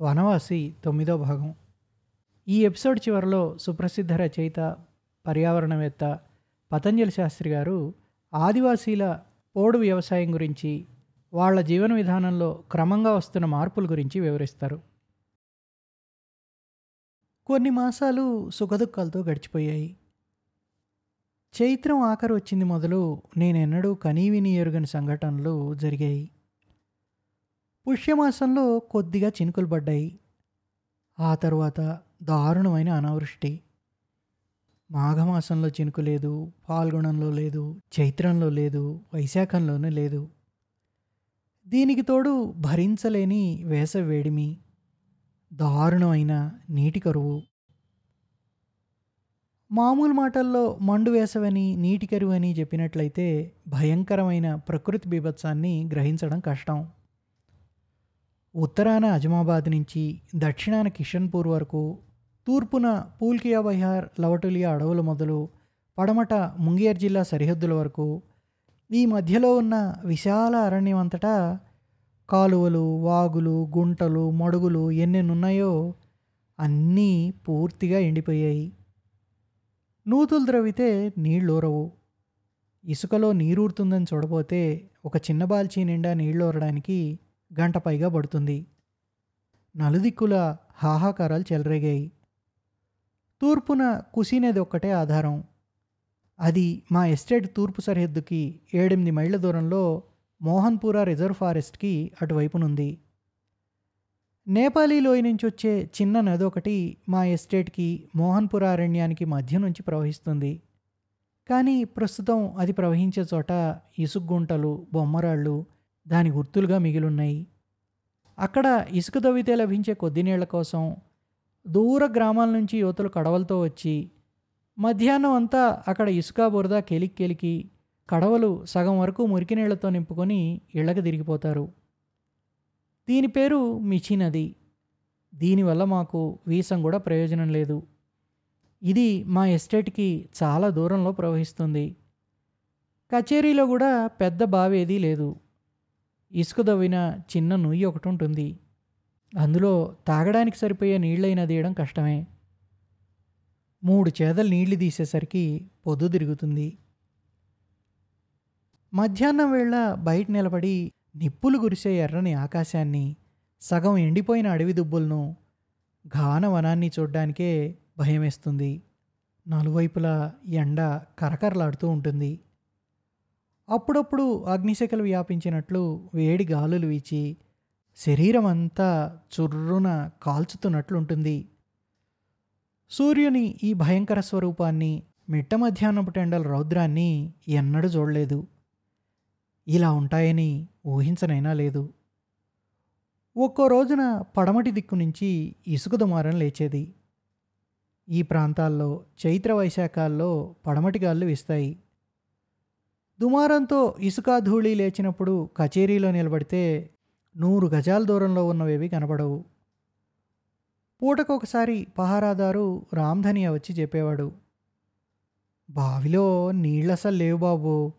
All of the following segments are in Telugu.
వనవాసి తొమ్మిదో భాగం. ఈ ఎపిసోడ్ చివరిలో సుప్రసిద్ధ రచయిత పర్యావరణవేత్త పతంజలి శాస్త్రి గారు ఆదివాసీల పోడు వ్యవసాయం గురించి వాళ్ళ జీవన విధానంలో క్రమంగా వస్తున్న మార్పుల గురించి వివరిస్తారు. కొన్ని మాసాలు సుఖదుఖాలతో గడిచిపోయాయి. చైత్రం ఆఖరు వచ్చింది మొదలు నేనెన్నడూ కనీవిని ఎరుగని సంఘటనలు జరిగాయి. పుష్యమాసంలో కొద్దిగా చినుకులు పడ్డాయి. ఆ తర్వాత దారుణమైన అనావృష్టి. మాఘమాసంలో చినుకు లేదు పాల్గొనంలో లేదు చైత్రంలో లేదు వైశాఖంలోనూ లేదు. దీనికి తోడు భరించలేని వేసవి వేడిమి దారుణమైన నీటి కరువు. మామూలు మాటల్లో మండు వేసవని నీటి కరువు అని చెప్పినట్లయితే భయంకరమైన ప్రకృతి బీభత్సాన్ని గ్రహించడం కష్టం. ఉత్తరాన అజమాబాద్ నుంచి దక్షిణాన కిషన్పూర్ వరకు తూర్పున పూల్కియా బైహార్ లవటులియా అడవులు మొదలు పడమట ముంగేర్ జిల్లా సరిహద్దుల వరకు ఈ మధ్యలో ఉన్న విశాల అరణ్యం అంతటా కాలువలు వాగులు గుంటలు మడుగులు ఎన్నెన్నున్నాయో అన్నీ పూర్తిగా ఎండిపోయాయి. నూతులు ద్రవితే నీళ్ళూరవు ఇసుకలో నీరూరుతుందని చూడపోతే ఒక చిన్న బాల్చీ నిండా నీళ్ళూరడానికి గంట పైగా పడుతుంది. నలుదిక్కుల హాహాకారాలు చెలరేగాయి. తూర్పున కుసినేది ఒక్కటే ఆధారం. అది మా ఎస్టేట్ తూర్పు సరిహద్దుకి ఏడెనిమిది మైళ్ళ దూరంలో మోహన్పురా రిజర్వ్ ఫారెస్ట్కి అటువైపునుంది. నేపాలీ లోయ నుంచి వచ్చే చిన్న నది ఒకటి మా ఎస్టేట్కి మోహన్పుర అరణ్యానికి మధ్య నుంచి ప్రవహిస్తుంది. కానీ ప్రస్తుతం అది ప్రవహించే చోట ఇసుగుంటలు బొమ్మరాళ్ళు దాని గుర్తులుగా మిగిలున్నాయి. అక్కడ ఇసుక తవ్వితే లభించే కొద్ది నీళ్ళ కోసం దూర గ్రామాల నుంచి యువతలు కడవలతో వచ్చి మధ్యాహ్నం అంతా అక్కడ ఇసుక బురద కెలికి కెలికి కడవలు సగం వరకు మురికి నీళ్ళతో నింపుకొని ఇళ్ళకి తిరిగిపోతారు. దీని పేరు మిచి నది. దీనివల్ల మాకు వీసం కూడా ప్రయోజనం లేదు. ఇది మా ఎస్టేట్కి చాలా దూరంలో ప్రవహిస్తుంది. కచేరీలో కూడా పెద్ద బావేదీ లేదు. ఇసుక దవ్విన చిన్న నుయ్యి ఒకటి ఉంటుంది అందులో తాగడానికి సరిపోయే నీళ్ళైనా తీయడం కష్టమే. మూడు చేదలు నీళ్ళు తీసేసరికి పొద్దు తిరుగుతుంది. మధ్యాహ్నం వేళ బయట నిలబడి నిప్పులు గురిసే ఎర్రని ఆకాశాన్ని సగం ఎండిపోయిన అడవి దుబ్బులను ఘాన వనాన్ని చూడ్డానికే భయమేస్తుంది. నలువైపులా ఎండ కరకరలాడుతూ ఉంటుంది. అప్పుడప్పుడు అగ్నిశకలు వ్యాపించినట్లు వేడి గాలులు వీచి శరీరం అంతా చుర్రున కాల్చుతున్నట్లుంటుంది. సూర్యుని ఈ భయంకర స్వరూపాన్ని మిట్ట మధ్యాహ్నపు టెండల రౌద్రాన్ని ఎన్నడూ చూడలేదు. ఇలా ఉంటాయని ఊహించనైనా లేదు. ఒక్కో రోజున పడమటి దిక్కు నుంచి ఇసుక దుమారం లేచేది. ఈ ప్రాంతాల్లో చైత్ర వైశాఖాల్లో పడమటి గాళ్ళు వీస్తాయి. దుమారంతో ఇసుక ధూళి లేచినప్పుడు కచేరీలో నిలబడితే నూరు గజాల దూరంలో ఉన్నవేవి కనబడవు. పూటకొకసారి పహారాదారు రామ్ధనియా వచ్చి చెప్పేవాడు బావిలో నీళ్ళసలు లేవు బాబు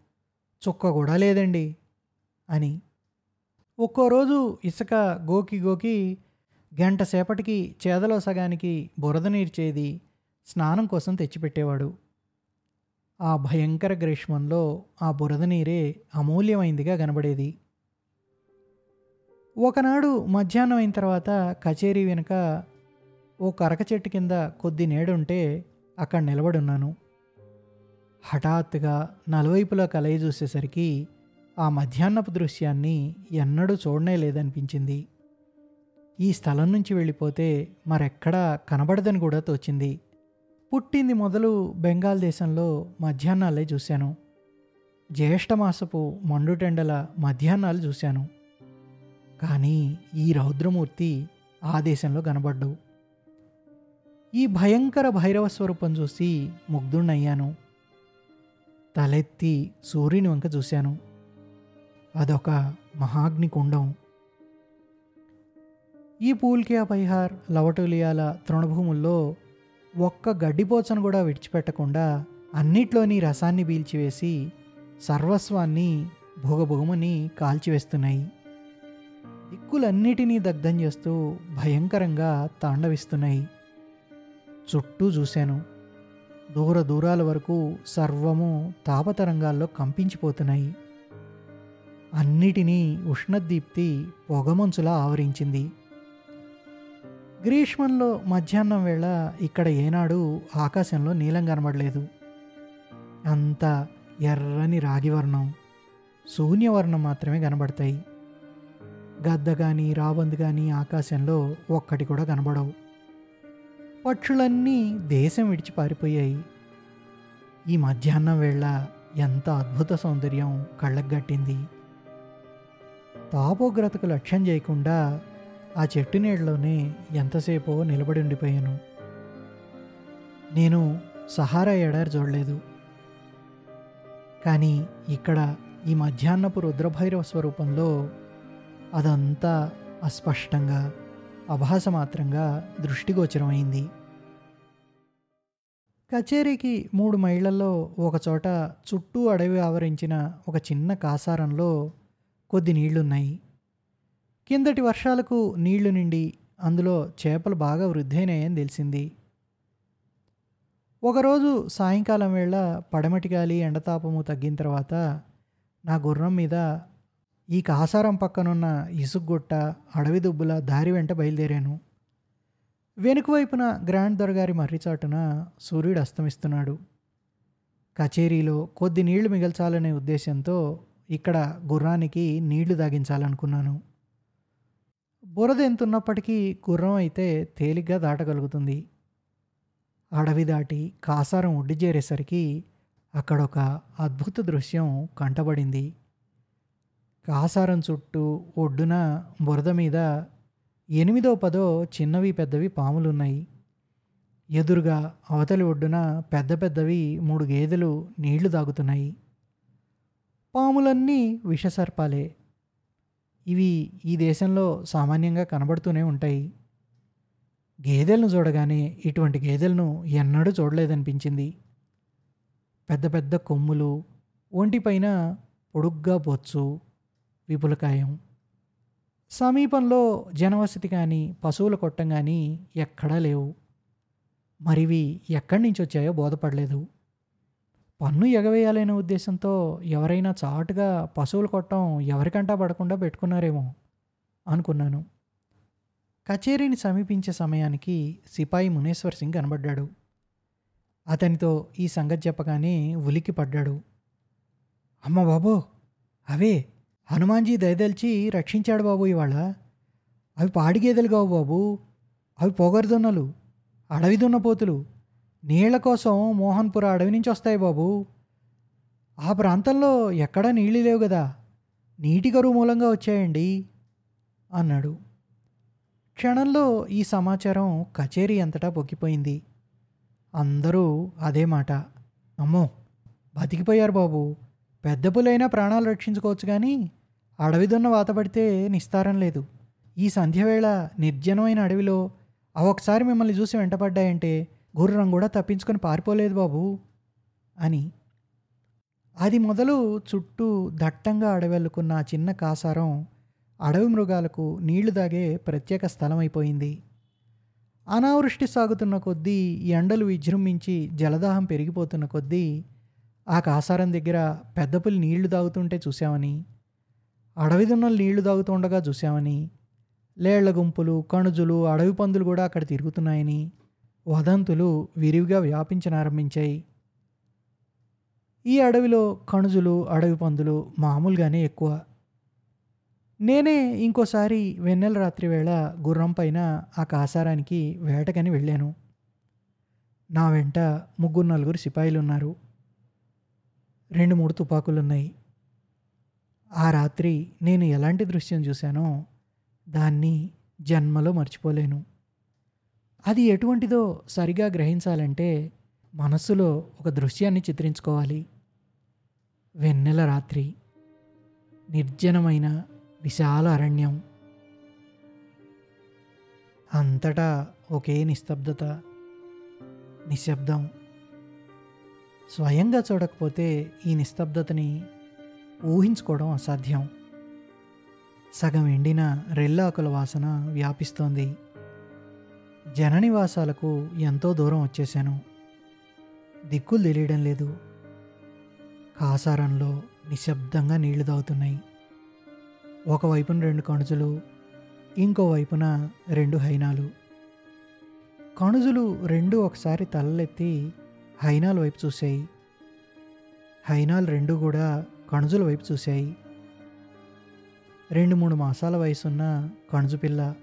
చుక్క కూడా లేదండి అని. ఒక్కో రోజు ఇసుక గోకి గోకి గంట సేపటికి చేదలో సగానికి బురద నీర్చేది స్నానం కోసం తెచ్చిపెట్టేవాడు. ఆ భయంకర గ్రీష్మంలో ఆ బురద నీరే అమూల్యమైందిగా కనబడేది. ఒకనాడు మధ్యాహ్నం అయిన తర్వాత కచేరీ వెనుక ఓ కరక చెట్టు కింద కొద్ది నేడుంటే అక్కడ నిలబడున్నాను. హఠాత్తుగా నలువైపులా కలయి చూసేసరికి ఆ మధ్యాహ్నపు దృశ్యాన్ని ఎన్నడూ చూడనే లేదనిపించింది. ఈ స్థలం నుంచి వెళ్ళిపోతే మరెక్కడా కనబడదని కూడా తోచింది. పుట్టింది మొదలు బెంగాల్ దేశంలో మధ్యాహ్నాలే చూశాను. జ్యేష్ఠమాసపు మండుటెండల మధ్యాహ్నాలు చూశాను. కానీ ఈ రౌద్రమూర్తి ఆ దేశంలో కనబడ్డు. ఈ భయంకర భైరవ స్వరూపం చూసి ముగ్ధుణ్ణయ్యాను. తలెత్తి సూర్యుని వంక చూశాను. అదొక మహాగ్ని కుండం ఈ పూల్కియా బైహార్ లవటూలియాల తృణభూముల్లో ఒక్క గడ్డిపోచను కూడా విడిచిపెట్టకుండా అన్నిట్లోని రసాన్ని పీల్చివేసి సర్వస్వాన్ని భోగభోగమని కాల్చివేస్తున్నాయి. దిక్కులన్నిటినీ దగ్ధం చేస్తూ భయంకరంగా తాండవిస్తున్నాయి. చుట్టూ చూశాను. దూర దూరాల వరకు సర్వము తాపతరంగాల్లో కంపించిపోతున్నాయి. అన్నిటినీ ఉష్ణదీప్తి పొగమంచులా ఆవరించింది. గ్రీష్మంలో మధ్యాహ్నం వేళ ఇక్కడ ఏనాడు ఆకాశంలో నీలం కనబడలేదు. అంతా ఎర్రని రాగివర్ణం శూన్యవర్ణం మాత్రమే కనబడతాయి. గద్ద కానీ రాబంద్ కానీ ఆకాశంలో ఒక్కటి కూడా కనబడవు. పక్షులన్నీ దేశం విడిచి పారిపోయాయి. ఈ మధ్యాహ్నం వేళ ఎంత అద్భుత సౌందర్యం కళ్ళకు గట్టింది తాపోగ్రతకు లక్ష్యం చేయకుండా ఆ చెట్టు నీడలోనే ఎంతసేపో నిలబడి ఉండిపోయాను. నేను సహారా ఎడారి చూడలేదు. కానీ ఇక్కడ ఈ మధ్యాహ్నపు రుద్రభైరవ స్వరూపంలో అదంతా అస్పష్టంగా అభాసమాత్రంగా దృష్టిగోచరమైంది. కచేరీకి మూడు మైళ్ళల్లో ఒకచోట చుట్టూ అడవి ఆవరించిన ఒక చిన్న కాసారంలో కొద్ది నీళ్ళున్నాయి. కిందటి వర్షాలకు నీళ్ళు నిండి అందులో చేపలు బాగా వృద్ధైనాయని తెలిసింది. ఒకరోజు సాయంకాలం వేళ పడమటి గాలి ఎండతాపము తగ్గిన తర్వాత నా గుర్రం మీద ఈ కాసారం పక్కనున్న ఇసుగుట్ట అడవి దుబ్బుల దారి వెంట బయలుదేరాను. వెనుక వైపున గ్రాండ్ దొరగారి మర్రిచాటున సూర్యుడు అస్తమిస్తున్నాడు. కచేరీలో కొద్ది నీళ్ళు మిగల్చాలనే ఉద్దేశంతో ఇక్కడ గుర్రానికి నీళ్ళు దాగించాలనుకున్నాను బురద ఎంతున్నప్పటికీ గుర్రం అయితే తేలిగ్గా దాటగలుగుతుంది. అడవి దాటి కాసారం ఒడ్డు చేరేసరికి అక్కడొక అద్భుత దృశ్యం కంటబడింది. కాసారం చుట్టూ ఒడ్డున బురద మీద ఎనిమిదో పదో చిన్నవి పెద్దవి పాములున్నాయి. ఎదురుగా అవతలి ఒడ్డున పెద్ద పెద్దవి మూడు గేదెలు నీళ్ళు తాగుతున్నాయి. పాములన్నీ విషసర్పాలే. ఇవి ఈ దేశంలో సామాన్యంగా కనబడుతూనే ఉంటాయి. గేదెలను చూడగానే ఇటువంటి గేదెలను ఎన్నడూ చూడలేదనిపించింది. పెద్ద పెద్ద కొమ్ములు ఒంటిపైన పొడుగ్గా బొచ్చు విపులకాయం. సమీపంలో జనవసతి కానీ పశువుల కొట్టం కానీ ఎక్కడా లేవు. మరివి ఎక్కడి నుంచి వచ్చాయో బోధపడలేదు. పన్ను ఎగవేయాలనే ఉద్దేశంతో ఎవరైనా చాటుగా పశువులు కొట్టం ఎవరికంటా పడకుండా పెట్టుకున్నారేమో అనుకున్నాను. కచేరీని సమీపించే సమయానికి సిపాయి మునేశ్వర్ సింగ్ కనబడ్డాడు. అతనితో ఈ సంగతి చెప్పగానే ఉలికి పడ్డాడు. అమ్మ బాబో అవే హనుమాన్జీ దయదలిచి రక్షించాడు బాబు ఇవాళ. అవి పాడి గేదెలు కావు బాబు. అవి పొగరుదున్నలు అడవి దున్నపోతులు నీళ్ళ కోసం మోహన్పుర అడవి నుంచి వస్తాయి బాబు. ఆ ప్రాంతంలో ఎక్కడా నీళ్ళు లేవు కదా నీటి కరువు మూలంగా వచ్చాయండి అన్నాడు. క్షణంలో ఈ సమాచారం కచేరీ అంతటా పొక్కిపోయింది. అందరూ అదే మాట. అమ్మో బతికిపోయారు బాబు. పెద్ద పులైనా ప్రాణాలు రక్షించుకోవచ్చు కానీ అడవి దున్న వాత పడితే నిస్తారం లేదు. ఈ సంధ్యవేళ నిర్జనమైన అడవిలో అవొకసారి మిమ్మల్ని చూసి వెంటపడ్డాయంటే గుర్రం కూడా తప్పించుకొని పారిపోలేదు బాబు అని. అది మొదలు చుట్టూ దట్టంగా అడవెళ్ళుకున్న చిన్న కాసారం అడవి మృగాలకు నీళ్ళు దాగే ప్రత్యేక స్థలం అయిపోయింది అనావృష్టి సాగుతున్న కొద్దీ ఎండలు విజృంభించి జలదాహం పెరిగిపోతున్న కొద్దీ ఆ కాసారం దగ్గర పెద్ద పులి నీళ్ళు తాగుతుంటే చూసామని అడవి దున్నలు నీళ్ళు తాగుతుండగా చూసామని లేళ్ళ గుంపులు కణుజులు అడవి పందులు కూడా అక్కడ తిరుగుతున్నాయని వదంతులు విరివిగా వ్యాపించనారంభించాయి. ఈ అడవిలో కణుజులు అడవి పందులు మామూలుగానే ఎక్కువ. నేనే ఇంకోసారి వెన్నెల రాత్రి వేళ గుర్రం పైన ఆ కాసారానికి వేటకని వెళ్ళాను. నా వెంట ముగ్గురు నలుగురు సిపాయిలు ఉన్నారు రెండు మూడు తుపాకులున్నాయి. ఆ రాత్రి నేను ఎలాంటి దృశ్యం చూశానో దాన్ని జన్మలో మర్చిపోలేను. అది ఎటువంటిదో సరిగా గ్రహించాలంటే మనస్సులో ఒక దృశ్యాన్ని చిత్రించుకోవాలి. వెన్నెల రాత్రి నిర్జనమైన విశాల అరణ్యం. అంతటా ఒకే నిస్తబ్దత నిశ్శబ్దం. స్వయంగా చూడకపోతే ఈ నిస్తబ్దతని ఊహించుకోవడం అసాధ్యం. సగం ఎండిన రెల్లాకుల వాసన వ్యాపిస్తోంది. జననివాసాలకు ఎంతో దూరం వచ్చేశాను. దిక్కులు తెలియడం లేదు. కాసారంలో నిశ్శబ్దంగా నీళ్ళు తాగుతున్నాయి. ఒకవైపున రెండు కణుజులు ఇంకోవైపున రెండు హైనాలు. కణుజులు రెండు ఒకసారి తలలెత్తి హైనాల వైపు చూశాయి. హైనాలు రెండు కూడా కణుజుల వైపు చూశాయి. రెండు మూడు మాసాల వయసున్న కణుజు పిల్ల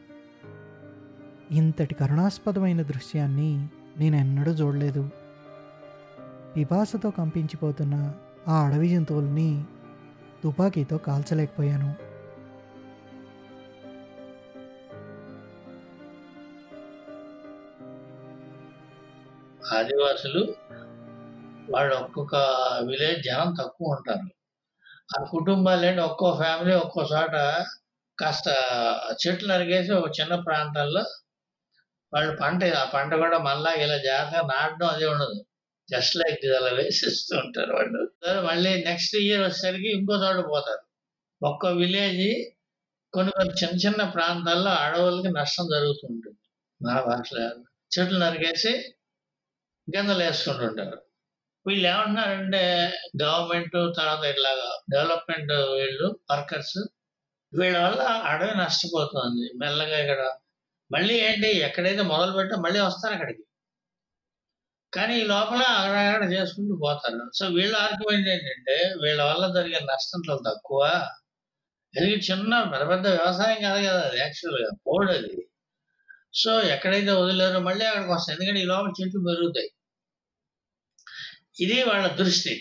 ఇంతటి కరుణాస్పదమైన దృశ్యాన్ని నేను ఎన్నడూ చూడలేదు. పిపాసతో కంపించిపోతున్న ఆ అడవి జంతువుల్ని తుపాకీతో కాల్చలేకపోయాను. ఆదివాసులు వాళ్ళు ఒక్కొక్క విలేజ్ జనం తక్కువ ఉంటారు. ఆ కుటుంబాలు ఏంటి ఒక్కో ఫ్యామిలీ ఒక్కో చోట కాస్త చెట్లు నరిగేసి ఒక చిన్న ప్రాంతాల్లో వాళ్ళు పంట ఆ పంట కూడా మళ్ళా ఇలా జాగ్రత్తగా నాటడం అది ఉండదు. జస్ట్ లైక్ అలా వేసిస్తూ ఉంటారు వాళ్ళు. మళ్ళీ నెక్స్ట్ ఇయర్ వచ్చేసరికి ఇంకో చోట పోతారు. ఒక్కో విలేజ్ కొన్ని కొన్ని చిన్న చిన్న ప్రాంతాల్లో అడవులకి నష్టం జరుగుతుంటుంది నా భాషలో చెట్లు నరికేసి గింజలు వేసుకుంటుంటారు వీళ్ళు ఏమంటున్నారంటే గవర్నమెంట్ తర్వాత ఇట్లాగా డెవలప్మెంట్ వీళ్ళు వర్కర్స్ వీళ్ళ వల్ల అడవి నష్టపోతుంది. మెల్లగా ఇక్కడ మళ్ళీ ఏంటి? ఎక్కడైతే మొదలు పెట్టా మళ్ళీ వస్తారు అక్కడికి. కానీ ఈ లోపల అక్కడ చేసుకుంటూ పోతారు సో వీళ్ళ ఆర్గ్యుమెంట్ ఏంటంటే వీళ్ళ వల్ల జరిగే నష్టం చాలా తక్కువ. ఇది చిన్న పెద్ద పెద్ద వ్యవసాయం కాదు కదా అది యాక్చువల్గా బోర్డు అది. సో ఎక్కడైతే వదిలేరో మళ్ళీ అక్కడికి వస్తాయి ఎందుకంటే ఈ లోపల చెట్లు పెరుగుతాయి. ఇది వాళ్ళ దృష్టి.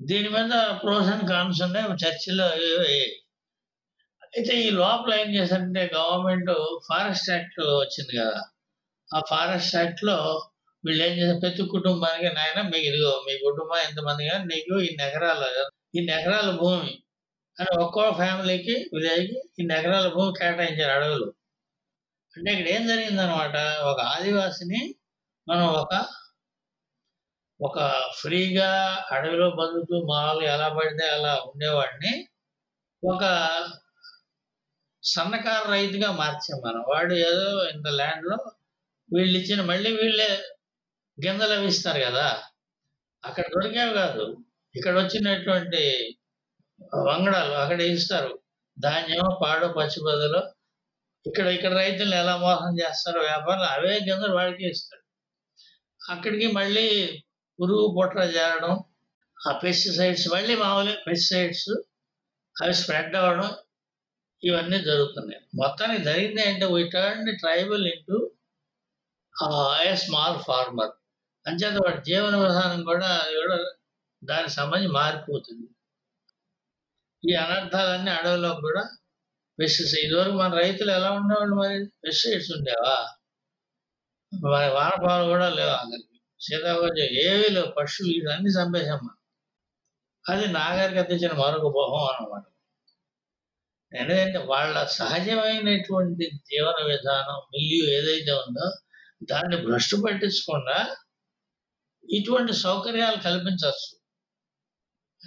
దీని మీద ప్రోస్ అండ్ కాన్స్ ఉన్నాయి. చర్చిలో అయితే ఈ లోపల ఏం చేశారంటే గవర్నమెంట్ ఫారెస్ట్ యాక్ట్ వచ్చింది కదా. ఆ ఫారెస్ట్ యాక్ట్లో వీళ్ళు ఏం చేశారు? ప్రతి కుటుంబానికి నాయన మీకు ఇదిగో మీ కుటుంబం ఎంతమంది కానీ నీకు ఈ ఎకరాలు ఇన్ని ఎకరాల భూమి అని ఒక్కో ఫ్యామిలీకి విలేజ్కి ఇన్ని ఎకరాల భూమి కేటాయించారు అడవులు. అంటే ఇక్కడ ఏం జరిగిందనమాట ఒక ఆదివాసిని మనం ఒక ఒక ఫ్రీగా అడవిలో బతుకుతూ మామూలుగా ఎలా పడితే అలా ఉండేవాడిని. ఒక సన్నకారు రైతుగా మార్చాం మనం. వాడు ఏదో ఇంత ల్యాండ్లో వీళ్ళు ఇచ్చిన మళ్ళీ వీళ్ళే గింజలు అవి ఇస్తారు కదా. అక్కడ దొరికేవి కాదు. ఇక్కడ వచ్చినటువంటి వంగడాలు అక్కడ ఇస్తారు. ధాన్యం పాడు పచ్చి బదులు ఇక్కడ ఇక్కడ రైతులను ఎలా మోసం చేస్తారో వ్యాపారులు అవే గింజలు వాడికి ఇస్తారు. అక్కడికి మళ్ళీ పురుగు పుట్ర చేరడం ఆ పెస్టిసైడ్స్ మళ్ళీ మామూలు పెస్టిసైడ్స్ అవి స్ప్రెడ్ అవ్వడం ఇవన్నీ జరుగుతున్నాయి. మొత్తానికి జరిగింది ఏంటంటే we turn tribal into a small farmer అంచేత వాడి జీవన విధానం కూడా అది కూడా దానికి సంబంధించి మారిపోతుంది. ఈ అనర్థాలన్నీ అడవిలో కూడా పెస్టిసైడ్ ఇదివరకు మన రైతులు ఎలా ఉండేవాళ్ళు మరి? పెస్టిసైడ్స్ ఉండేవా? మరి వానపాలు కూడా లేవు అందరికి. సీతాకోజం ఏవి లేవు. పక్షులు ఇవన్నీ చంపేశామ్మా అది నాగరికత ఇచ్చిన మరొక భోహం అన్నమాట. ఎందుకంటే వాళ్ళ సహజమైనటువంటి జీవన విధానం మిల్యూ ఏదైతే ఉందో దాన్ని భ్రష్టు పట్టించకుండా ఇటువంటి సౌకర్యాలు కల్పించవచ్చు.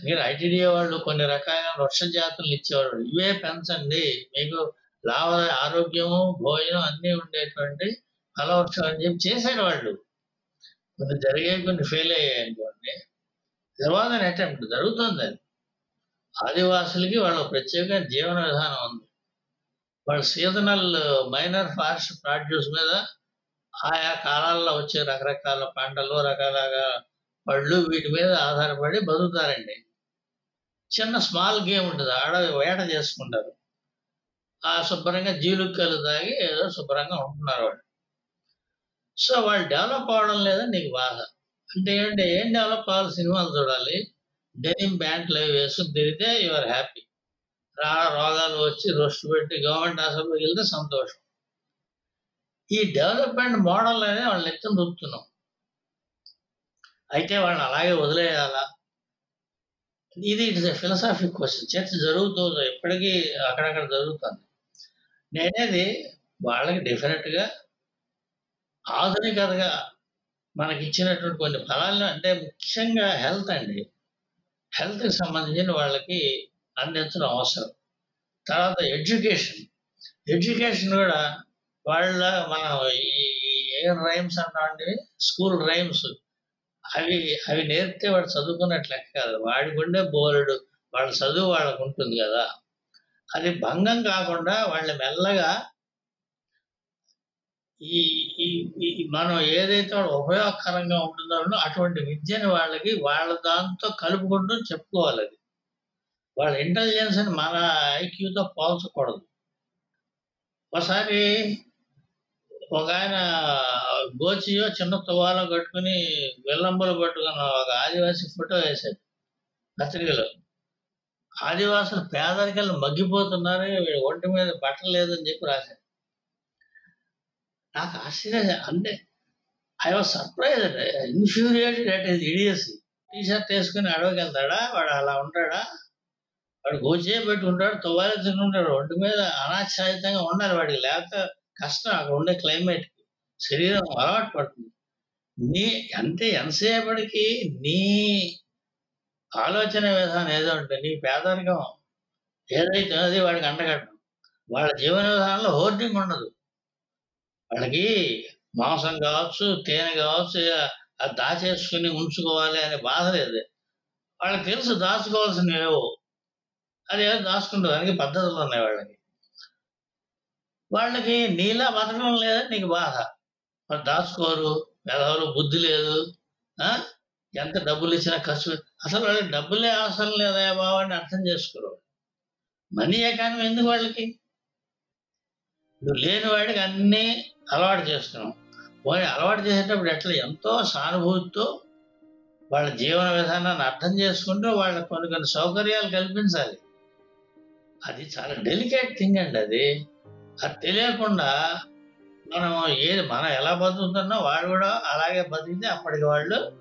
మీరు ఐటీడీఏ వాళ్ళు కొన్ని రకాల వృక్ష జాతులు ఇచ్చేవాళ్ళు. ఇవే పెంచండి. మీకు లాభ ఆరోగ్యము భోజనం అన్నీ ఉండేటువంటి ఫలవృక్షం అని చెప్పి చేశారు వాళ్ళు. కొన్ని జరిగాయి కొన్ని ఫెయిల్ అయ్యాయి అనుకోండి. తర్వాత అటెంప్ట్ జరుగుతుంది అది. ఆదివాసులకి వాళ్ళ ప్రత్యేక జీవన విధానం ఉంది. వాళ్ళ సీజనల్ మైనర్ ఫారెస్ట్ ప్రాడ్యూస్ మీద ఆయా కాలాల్లో వచ్చే రకరకాల పంటలు రకరకాల పళ్ళు వీటి మీద ఆధారపడి బతుకుతారండి. చిన్న స్మాల్ గేమ్ ఉంటుంది. ఆడ వేట చేసుకుంటారు. ఆ శుభ్రంగా జీలుక్కలు తాగి ఏదో శుభ్రంగా ఉంటున్నారు వాళ్ళు. సో వాళ్ళు డెవలప్ అవ్వడం లేదని నీకు బాధ. అంటే ఏంటంటే ఏం డెవలప్ అవ్వాలి సినిమాలు చూడాలి? డెనిమ్ ప్యాంట్లు అవి వేసుకుని తిరిగితే యువర్ హ్యాపీ రా రోగాలు వచ్చి రొస్ట్ పెట్టి గవర్నమెంట్ హాస్పిటల్కి వెళ్తే సంతోషం. ఈ డెవలప్మెంట్ మోడల్ అనేది వాళ్ళని ఎత్తున చూపుతున్నాం అయితే వాళ్ళని అలాగే వదిలేయాలా? ఇది ఇట్స్ ఫిలసాఫిక్ క్వశ్చన్ చర్చ జరుగుతుంది ఎప్పటికీ అక్కడక్కడ జరుగుతుంది. నేనేది వాళ్ళకి డెఫినెట్గా ఆధునికతగా మనకి ఇచ్చినటువంటి కొన్ని ఫలాలను అంటే ముఖ్యంగా హెల్త్ అండి. హెల్త్కి సంబంధించిన వాళ్ళకి అందించడం అవసరం. తర్వాత ఎడ్యుకేషన్ ఎడ్యుకేషన్ కూడా వాళ్ళ మనం ఈ ఏం రైమ్స్ అంటే స్కూల్ రైమ్స్ అవి అవి నేర్పితే వాడు చదువుకున్నట్లు లెక్క కాదు. వాడికి ఉండే బోలెడు వాళ్ళ చదువు వాళ్ళకు ఉంటుంది కదా. అది భంగం కాకుండా వాళ్ళ మెల్లగా ఈ ఈ మనం ఏదైతే ఉపయోగకరంగా ఉంటుందో అటువంటి విద్యని వాళ్ళకి వాళ్ళ దాంతో కలుపుకుంటూ చెప్పుకోవాలి అది. వాళ్ళ ఇంటెలిజెన్స్ని మన ఐక్యూతో పోల్చకూడదు. ఒకసారి ఒక ఆయన గోచియో చిన్న తువాలో కట్టుకుని విల్లంబులు పట్టుకున్న ఒక ఆదివాసి ఫోటో వేశాడు పత్రికలో. ఆదివాసులు పేదరికలు మగ్గిపోతున్నారు వీడు ఒంటి మీద బట్టలు లేదని చెప్పి రాశాడు. నాకు ఆశ్చర్యం. అంటే I was surprise infuriated at his idiocy T shirt వేసుకుని అడవికి వెళ్తాడా? వాడు అలా ఉంటాడా? వాడు గోచే పెట్టుకుంటాడు తువ్వాలే తింటుంటాడు ఒంటి మీద అనాచ్ఛాదితంగా ఉండాలి వాడికి. లేకపోతే కష్టం అక్కడ ఉండే క్లైమేట్ శరీరం అలవాటు పడుతుంది. నీ అంటే ఎంతసేపటికి నీ ఆలోచన విధానం ఏదో ఉంటే నీ పేదరికం ఏదైతే అది వాడికి అంటగట్టడం. వాళ్ళ జీవన విధానంలో హోర్డింగ్ ఉండదు. వాళ్ళకి మాంసం కావచ్చు తేనె కావచ్చు అది దాచేసుకుని ఉంచుకోవాలి అనే బాధ లేదు. వాళ్ళకి తెలుసు దాచుకోవాల్సినవి ఏవో. అది ఏదో దాచుకుంటారు పద్ధతులు ఉన్నాయి వాళ్ళకి. వాళ్ళకి నీలా బతకడం లేదని నీకు బాధ. మరి దాచుకోరు ఎవరు బుద్ధి లేదు ఆ? ఎంత డబ్బులు ఇచ్చినా ఖర్చు అసలు వాళ్ళకి డబ్బులే అవసరం లేదా బాబు అని అర్థం చేసుకోరు మనీ ఎకానమీ ఎందుకు వాళ్ళకి? నువ్వు లేని వాడికి అన్నీ అలవాటు చేస్తున్నాం. పోనీ అలవాటు చేసేటప్పుడు ఎట్లా ఎంతో సానుభూతితో వాళ్ళ జీవన విధానాన్ని అర్థం చేసుకుంటూ వాళ్ళకి కొన్ని కొన్ని సౌకర్యాలు కల్పించాలి. అది చాలా డెలికేట్ థింగ్ అండి అది. అది తెలియకుండా మనం ఏది మనం ఎలా బతుకుతున్నా వాడు కూడా అలాగే బతికితే అప్పటికి వాళ్ళు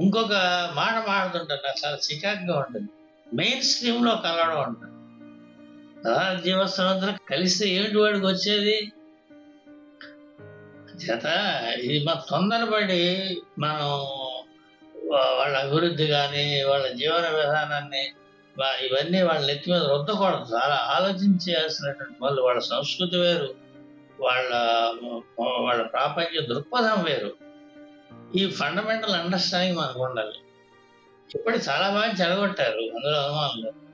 ఇంకొక మాట మాడుతుంటారు. నాకు చాలా చికాకుగా ఉంటుంది. మెయిన్ స్ట్రీమ్లో కలవడం ఉంటుంది ప్రధాన జీవస్రవంతులు కలిస్తే ఏమిటి వాడికి వచ్చేది? చేత ఇది మన తొందరపడి మనం వాళ్ళ అభివృద్ధి కానీ వాళ్ళ జీవన విధానాన్ని ఇవన్నీ వాళ్ళ నెత్తి మీద రుద్దకూడదు. చాలా ఆలోచించాల్సినటువంటి వాళ్ళు వాళ్ళ సంస్కృతి వేరు. వాళ్ళ వాళ్ళ ప్రాపంచ దృక్పథం వేరు. ఈ ఫండమెంటల్ అండర్స్టాండింగ్ మనకు ఉండాలి. ఇప్పటి చాలా బాగా చెడగొట్టారు. అందులో అనుమానం లేదు.